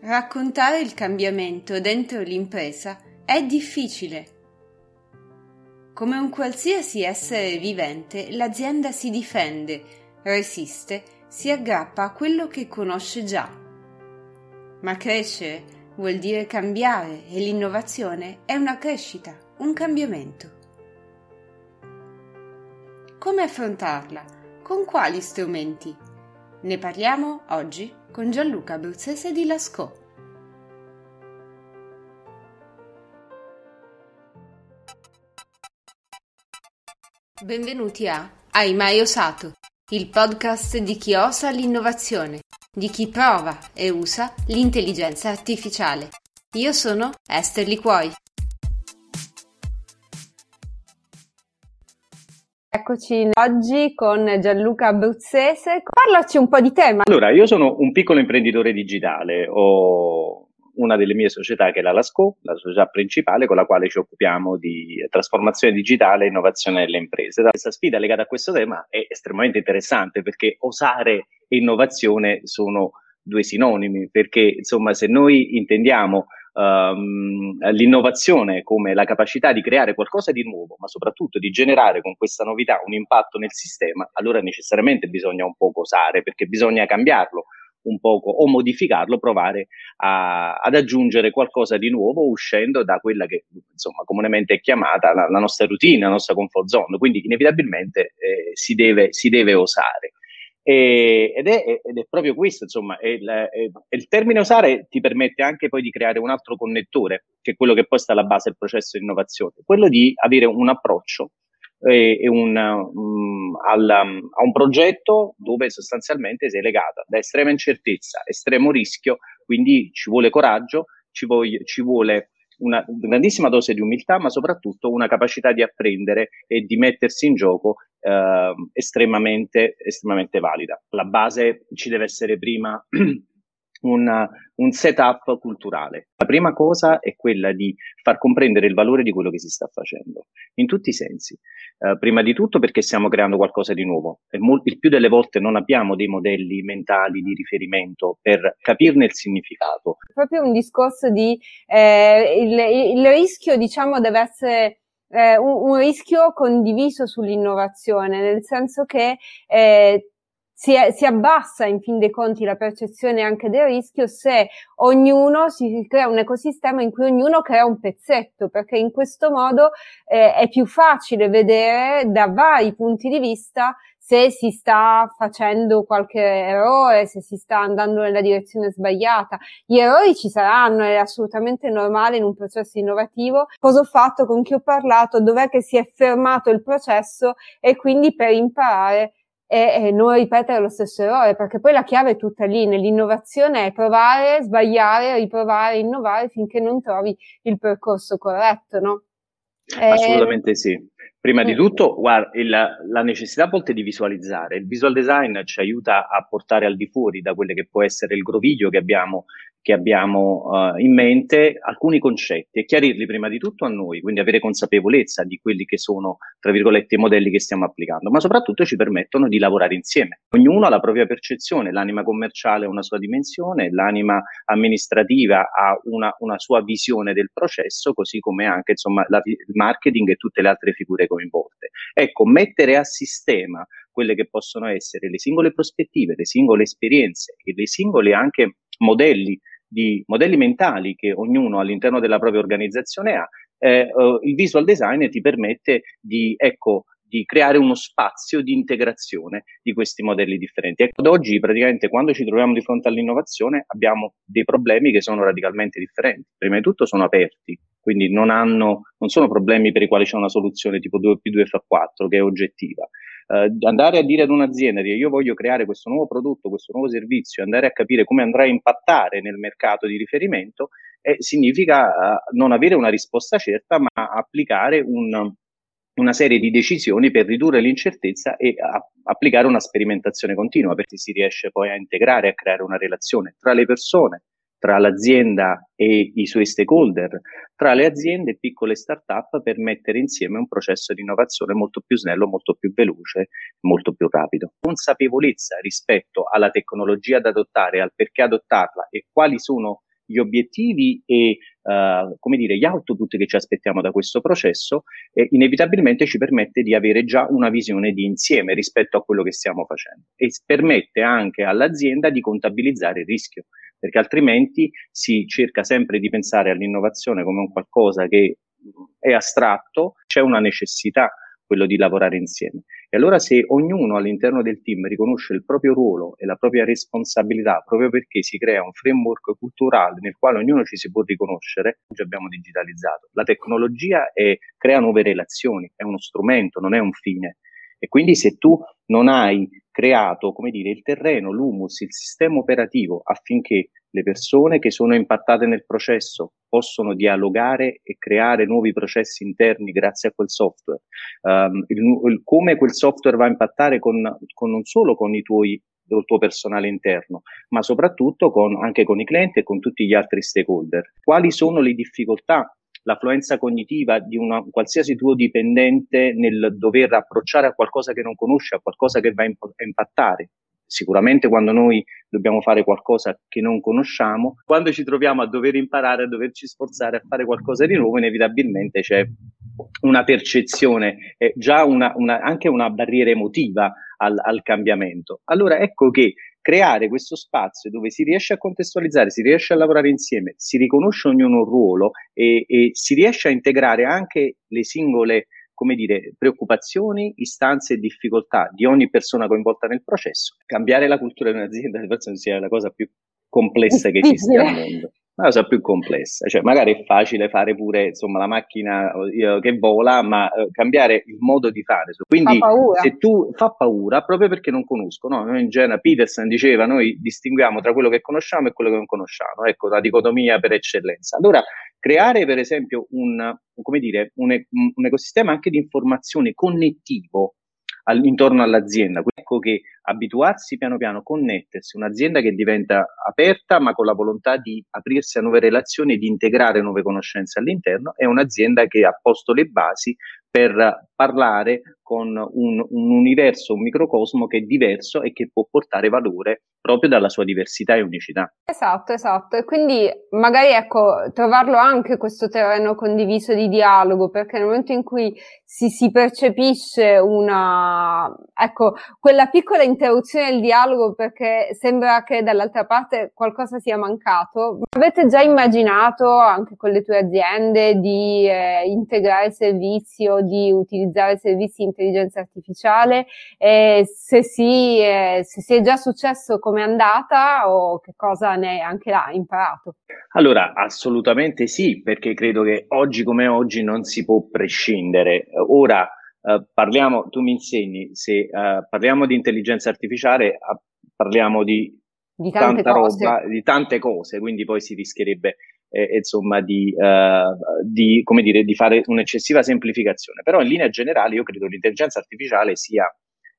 Raccontare il cambiamento dentro l'impresa è difficile. Come un qualsiasi essere vivente, l'azienda si difende, resiste, si aggrappa a quello che conosce già. Ma crescere vuol dire cambiare e l'innovazione è una crescita, un cambiamento. Come affrontarla? Con quali strumenti? Ne parliamo oggi con Gianluca Abruzzese di Lascaux. Benvenuti a Hai mai osato? Il podcast di chi osa l'innovazione, di chi prova e usa l'intelligenza artificiale. Io sono Esther Liquoi. Eccoci oggi con Gianluca Abruzzese. Parlaci un po' di te. Allora, io sono un piccolo imprenditore digitale, ho una delle mie società che è la Lasco, la società principale con la quale ci occupiamo di trasformazione digitale e innovazione delle imprese. Questa sfida legata a questo tema è estremamente interessante perché osare e innovazione sono due sinonimi, perché insomma se noi intendiamo um, l'innovazione come la capacità di creare qualcosa di nuovo, ma soprattutto di generare con questa novità un impatto nel sistema, allora necessariamente bisogna un po' osare, perché bisogna cambiarlo un poco o modificarlo, provare a, ad aggiungere qualcosa di nuovo uscendo da quella che insomma comunemente è chiamata la, la nostra routine, la nostra comfort zone. Quindi inevitabilmente eh, si, deve, si deve osare. E, ed, è, ed, è, proprio questo, insomma, è è, il, termine usare ti permette anche poi di creare un altro connettore, che è quello che poi sta alla base del processo di innovazione, quello di avere un approccio e, e un, um, al, um, a un progetto dove sostanzialmente sei legata da estrema incertezza, estremo rischio, quindi ci vuole coraggio, ci, voglia, ci vuole una grandissima dose di umiltà, ma soprattutto una capacità di apprendere e di mettersi in gioco eh, estremamente, estremamente valida. La base ci deve essere prima un, un setup culturale. La prima cosa è quella di far comprendere il valore di quello che si sta facendo, in tutti i sensi. Uh, prima di tutto perché stiamo creando qualcosa di nuovo e mol- il più delle volte non abbiamo dei modelli mentali di riferimento per capirne il significato. Proprio un discorso di eh, il, il, rischio, diciamo, deve essere eh, un, un, rischio condiviso sull'innovazione, nel senso che eh, si, è, si, abbassa in fin dei conti la percezione anche del rischio se ognuno si crea un ecosistema in cui ognuno crea un pezzetto, perché in questo modo eh, è più facile vedere da vari punti di vista se si sta facendo qualche errore, se si sta andando nella direzione sbagliata. Gli errori ci saranno, è assolutamente normale in un processo innovativo. Cosa ho fatto, con chi ho parlato, dov'è che si è fermato il processo e quindi per imparare e, e non ripetere lo stesso errore, perché poi la chiave è tutta lì, nell'innovazione è provare, sbagliare, riprovare, innovare finché non trovi il percorso corretto, no? Assolutamente sì. Prima di mm. tutto, guarda, il, la necessità a volte di visualizzare. Il visual design ci aiuta a portare al di fuori da quello che può essere il groviglio che abbiamo che abbiamo uh, in mente alcuni concetti e chiarirli prima di tutto a noi, quindi avere consapevolezza di quelli che sono, tra virgolette, i modelli che stiamo applicando, ma soprattutto ci permettono di lavorare insieme. Ognuno ha la propria percezione, l'anima commerciale ha una sua dimensione, l'anima amministrativa ha una, una sua visione del processo, così come anche insomma, la, il marketing e tutte le altre figure coinvolte. Ecco, mettere a sistema quelle che possono essere le singole prospettive, le singole esperienze e le singole anche modelli di modelli mentali che ognuno all'interno della propria organizzazione ha, eh, uh, il visual design ti permette di, ecco, di creare uno spazio di integrazione di questi modelli differenti. Ecco, ad oggi praticamente quando ci troviamo di fronte all'innovazione abbiamo dei problemi che sono radicalmente differenti. Prima di tutto sono aperti, quindi non, hanno, non sono problemi per i quali c'è una soluzione tipo 2 più 2 fa 4 che è oggettiva eh, andare a dire ad un'azienda che io voglio creare questo nuovo prodotto, questo nuovo servizio, andare a capire come andrà a impattare nel mercato di riferimento, eh, significa eh, non avere una risposta certa, ma applicare un, una serie di decisioni per ridurre l'incertezza e a, applicare una sperimentazione continua, perché si riesce poi a integrare, a creare una relazione tra le persone, tra l'azienda e i suoi stakeholder, tra le aziende e piccole start-up per mettere insieme un processo di innovazione molto più snello, molto più veloce, molto più rapido. Consapevolezza rispetto alla tecnologia da adottare, al perché adottarla e quali sono gli obiettivi e uh, come dire, gli output che ci aspettiamo da questo processo, eh, inevitabilmente ci permette di avere già una visione di insieme rispetto a quello che stiamo facendo e permette anche all'azienda di contabilizzare il rischio, perché altrimenti si cerca sempre di pensare all'innovazione come un qualcosa che è astratto, c'è una necessità quello di lavorare insieme. E allora se ognuno all'interno del team riconosce il proprio ruolo e la propria responsabilità, proprio perché si crea un framework culturale nel quale ognuno ci si può riconoscere, oggi abbiamo digitalizzato. La tecnologia è, crea nuove relazioni, è uno strumento, non è un fine. E quindi se tu non hai creato, come dire, il terreno, l'humus, il sistema operativo affinché le persone che sono impattate nel processo possono dialogare e creare nuovi processi interni grazie a quel software. Um, il, il, come quel software va a impattare con, con non solo con i tuoi il tuo personale interno, ma soprattutto con, anche con i clienti e con tutti gli altri stakeholder. Quali sono le difficoltà, l'affluenza cognitiva di una, qualsiasi tuo dipendente nel dover approcciare a qualcosa che non conosce, a qualcosa che va a impattare? sicuramente quando noi dobbiamo fare qualcosa che non conosciamo, quando ci troviamo a dover imparare, a doverci sforzare a fare qualcosa di nuovo, inevitabilmente c'è una percezione, eh, già una, una, anche una barriera emotiva al, al cambiamento. Allora ecco che creare questo spazio dove si riesce a contestualizzare, si riesce a lavorare insieme, si riconosce ognuno un ruolo e, e si riesce a integrare anche le singole come dire, preoccupazioni, istanze e difficoltà di ogni persona coinvolta nel processo. Cambiare la cultura di un'azienda penso sia la cosa più complessa che esiste al mondo. La cosa più complessa, cioè magari è facile fare pure insomma la macchina eh, che vola, ma eh, cambiare il modo di fare. Quindi se tu fa paura proprio perché non conosco, no? Noi in genere Peterson diceva noi distinguiamo tra quello che conosciamo e quello che non conosciamo, ecco la dicotomia per eccellenza. Allora creare per esempio un, come dire, un, un ecosistema anche di informazione connettivo all, intorno all'azienda. Ecco che abituarsi piano piano, connettersi, un'azienda che diventa aperta ma con la volontà di aprirsi a nuove relazioni e di integrare nuove conoscenze all'interno, è un'azienda che ha posto le basi per parlare con un, un, universo, un microcosmo che è diverso e che può portare valore proprio dalla sua diversità e unicità. Esatto, esatto. E quindi magari ecco, trovarlo anche questo terreno condiviso di dialogo, perché nel momento in cui si, si percepisce una, ecco, quella piccola interruzione del dialogo perché sembra che dall'altra parte qualcosa sia mancato, avete già immaginato anche con le tue aziende di eh, integrare il servizio, di utilizzare servizi di intelligenza artificiale? E se sì, eh, se, se è già successo come è andata o che cosa ne hai anche là imparato? Allora, assolutamente sì, perché credo che oggi come oggi non si può prescindere. Ora uh, parliamo, tu mi insegni, se uh, parliamo di intelligenza artificiale, uh, parliamo di, di tanta cose. roba, di tante cose, quindi poi si rischierebbe eh, insomma di, di, come dire, di fare un'eccessiva semplificazione. Però in linea generale io credo che l'intelligenza artificiale sia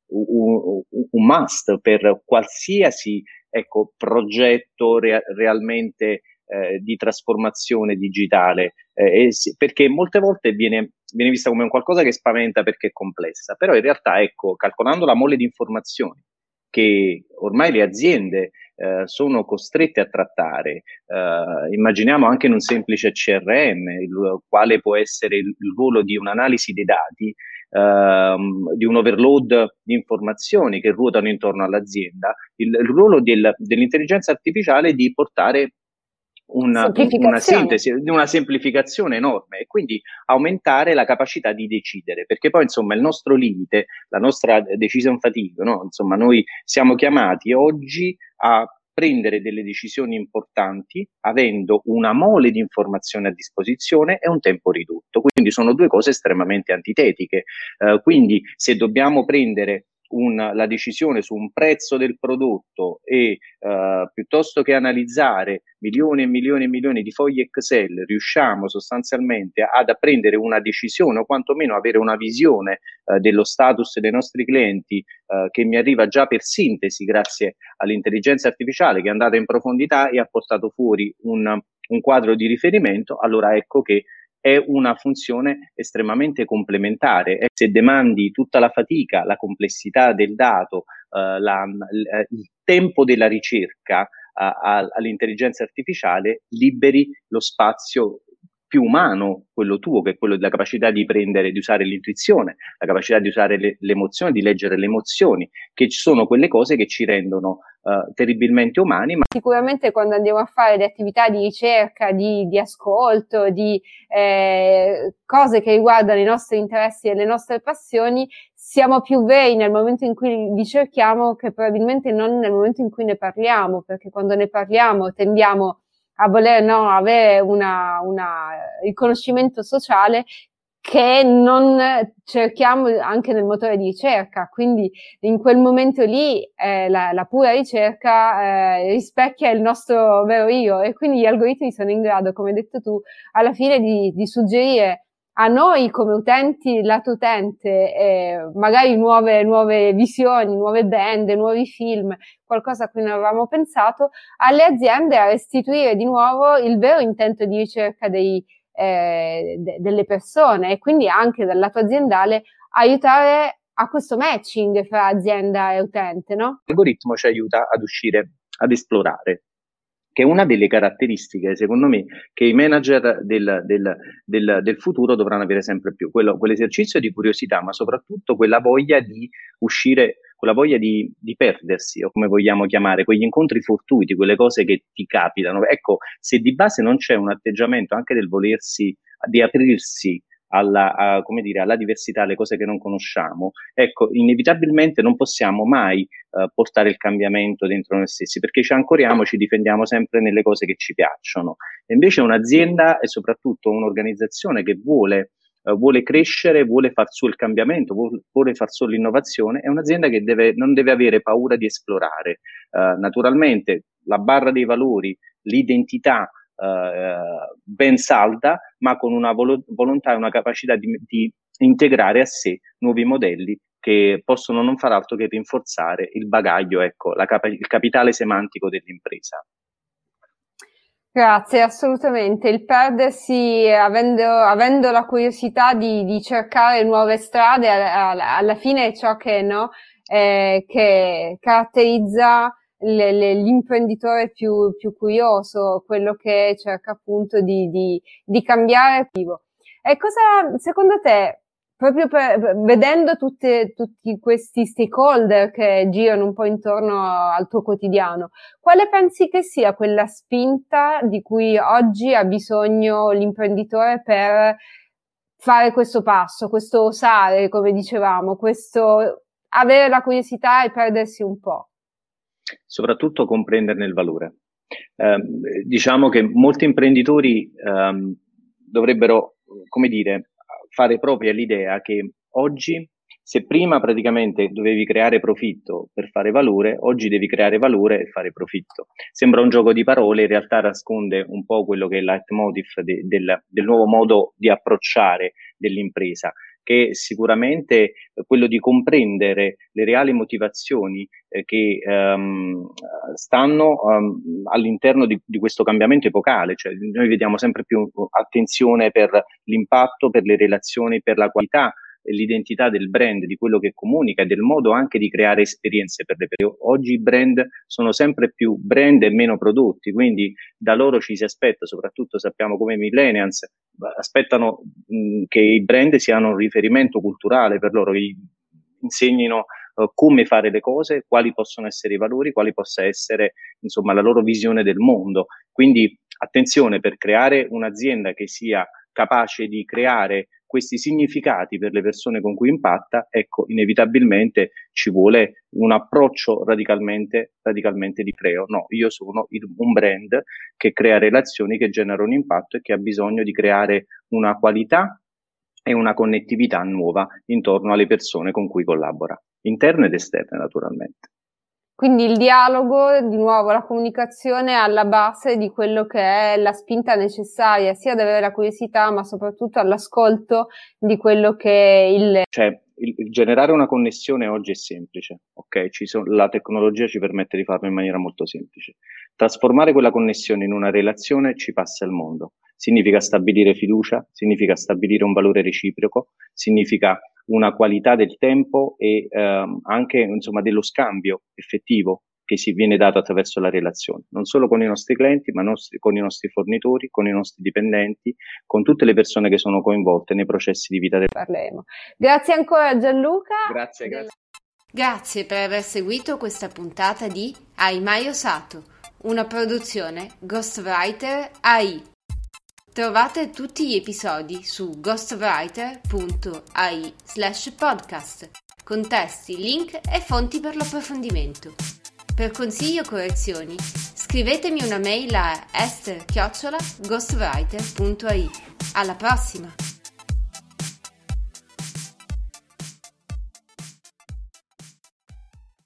un, un must per qualsiasi ecco, progetto re- realmente eh, di trasformazione digitale, eh, sì, perché molte volte viene, viene, vista come un qualcosa che spaventa perché è complessa, però in realtà, ecco, calcolando la mole di informazioni che ormai le aziende eh, sono costrette a trattare, eh, immaginiamo anche in un semplice CRM, il quale può essere il, il ruolo di un'analisi dei dati, ehm, di un overload di informazioni che ruotano intorno all'azienda, il, il ruolo del, dell'intelligenza artificiale è di portare una, una, sintesi, una semplificazione enorme e quindi aumentare la capacità di decidere, perché poi insomma il nostro limite, la nostra decision fatigue, no? insomma noi siamo chiamati oggi a prendere delle decisioni importanti avendo una mole di informazioni a disposizione e un tempo ridotto. Quindi sono due cose estremamente antitetiche. Uh, quindi se dobbiamo prendere un, la decisione su un prezzo del prodotto e uh, piuttosto che analizzare milioni e milioni e milioni di fogli Excel, riusciamo sostanzialmente ad prendere una decisione o quantomeno avere una visione uh, dello status dei nostri clienti uh, che mi arriva già per sintesi grazie all'intelligenza artificiale che è andata in profondità e ha portato fuori un, un quadro di riferimento, allora ecco che è una funzione estremamente complementare. E se demandi tutta la fatica, la complessità del dato, eh, la, l, il tempo della ricerca all'intelligenza artificiale liberi lo spazio più umano, quello tuo, che è quello della capacità di prendere, di usare l'intuizione, la capacità di usare le, le emozioni, di leggere le emozioni, che sono quelle cose che ci rendono uh, terribilmente umani. Ma... Sicuramente quando andiamo a fare le attività di ricerca, di, di ascolto, di eh, cose che riguardano i nostri interessi e le nostre passioni, siamo più veri nel momento in cui li cerchiamo che probabilmente non nel momento in cui ne parliamo, perché quando ne parliamo tendiamo a voler no, avere una riconoscimento sociale che non cerchiamo anche nel motore di ricerca, quindi in quel momento lì eh, la, la, pura ricerca eh, rispecchia il nostro vero io. E quindi gli algoritmi sono in grado, come hai detto tu, alla fine di, di suggerire a noi come utenti, lato utente, eh, magari nuove, nuove visioni, nuove band, nuovi film, qualcosa a cui non avevamo pensato, alle aziende a restituire di nuovo il vero intento di ricerca dei, eh, de- delle persone e quindi anche dal lato aziendale aiutare a questo matching fra azienda e utente, no? L'algoritmo ci aiuta ad uscire, ad esplorare che è una delle caratteristiche, secondo me, che i manager del, del, del, del futuro dovranno avere sempre più, quello, quell'esercizio di curiosità, ma soprattutto quella voglia di uscire, quella voglia di, di, perdersi, o come vogliamo chiamare, quegli incontri fortuiti, quelle cose che ti capitano. Ecco, se di base non c'è un atteggiamento anche del volersi, di aprirsi alla, a, come dire, alla diversità, alle cose che non conosciamo, ecco, inevitabilmente non possiamo mai uh, portare il cambiamento dentro noi stessi, perché ci ancoriamo, ci difendiamo sempre nelle cose che ci piacciono. E invece un'azienda e soprattutto un'organizzazione che vuole Uh, vuole crescere, vuole far suo il cambiamento, vuole, far suo l'innovazione, è un'azienda che deve, non deve avere paura di esplorare. Uh, naturalmente la barra dei valori, l'identità, eh, ben salda, ma con una vol- volontà e una capacità di, di integrare a sé nuovi modelli che possono non far altro che rinforzare il bagaglio, ecco, capa- il capitale semantico dell'impresa. Grazie, assolutamente. Il perdersi, avendo, avendo la curiosità di, di, cercare nuove strade, alla, alla fine è ciò che, no, eh, che caratterizza le, le, l'imprenditore più, più, curioso, quello che cerca appunto di, di, di cambiare. E cosa, secondo te, proprio per, vedendo tutte, tutti questi stakeholder che girano un po' intorno al tuo quotidiano, quale pensi che sia quella spinta di cui oggi ha bisogno l'imprenditore per fare questo passo, questo osare, come dicevamo, questo avere la curiosità e perdersi un po'? Soprattutto comprenderne il valore. Eh, diciamo che molti imprenditori ehm, dovrebbero, come dire, fare propria l'idea che oggi, se prima praticamente dovevi creare profitto per fare valore, oggi devi creare valore e fare profitto. Sembra un gioco di parole, in realtà nasconde un po' quello che è il de, del, del nuovo modo di approcciare dell'impresa che sicuramente quello di comprendere le reali motivazioni eh, che um, stanno um, all'interno di, di, questo cambiamento epocale, cioè noi vediamo sempre più attenzione per l'impatto, per le relazioni, per la qualità l'identità del brand, di quello che comunica e del modo anche di creare esperienze per le persone. Oggi i brand sono sempre più brand e meno prodotti, quindi da loro ci si aspetta, soprattutto sappiamo come millennials, aspettano mh, che i brand siano un riferimento culturale per loro, che insegnino uh, come fare le cose, quali possono essere i valori, quali possa essere insomma la loro visione del mondo. Quindi attenzione per creare un'azienda che sia capace di creare questi significati per le persone con cui impatta, ecco, inevitabilmente ci vuole un approccio radicalmente, radicalmente di creo. No, io sono il, un brand che crea relazioni che generano un impatto e che ha bisogno di creare una qualità e una connettività nuova intorno alle persone con cui collabora, interne ed esterne naturalmente. Quindi il dialogo, di nuovo, la comunicazione alla base di quello che è la spinta necessaria sia ad avere la curiosità, ma soprattutto all'ascolto di quello che è il... Cioè, il, il generare una connessione oggi è semplice, ok? Sono, la tecnologia ci permette di farlo in maniera molto semplice. Trasformare quella connessione in una relazione ci passa il mondo. Significa stabilire fiducia, significa stabilire un valore reciproco, significa una qualità del tempo e ehm, anche insomma dello scambio effettivo che si viene dato attraverso la relazione, non solo con i nostri clienti, ma nostri, con i nostri fornitori, con i nostri dipendenti, con tutte le persone che sono coinvolte nei processi di vita del Parleremo. Grazie ancora Gianluca. Grazie, grazie. Grazie per aver seguito questa puntata di Hai mai osato? Una produzione Ghostwriter AI. Trovate tutti gli episodi su ghostwriter.ai slash podcast con testi, link e fonti per l'approfondimento. Per consigli o correzioni scrivetemi una mail a esther-ghostwriter.ai. Alla prossima!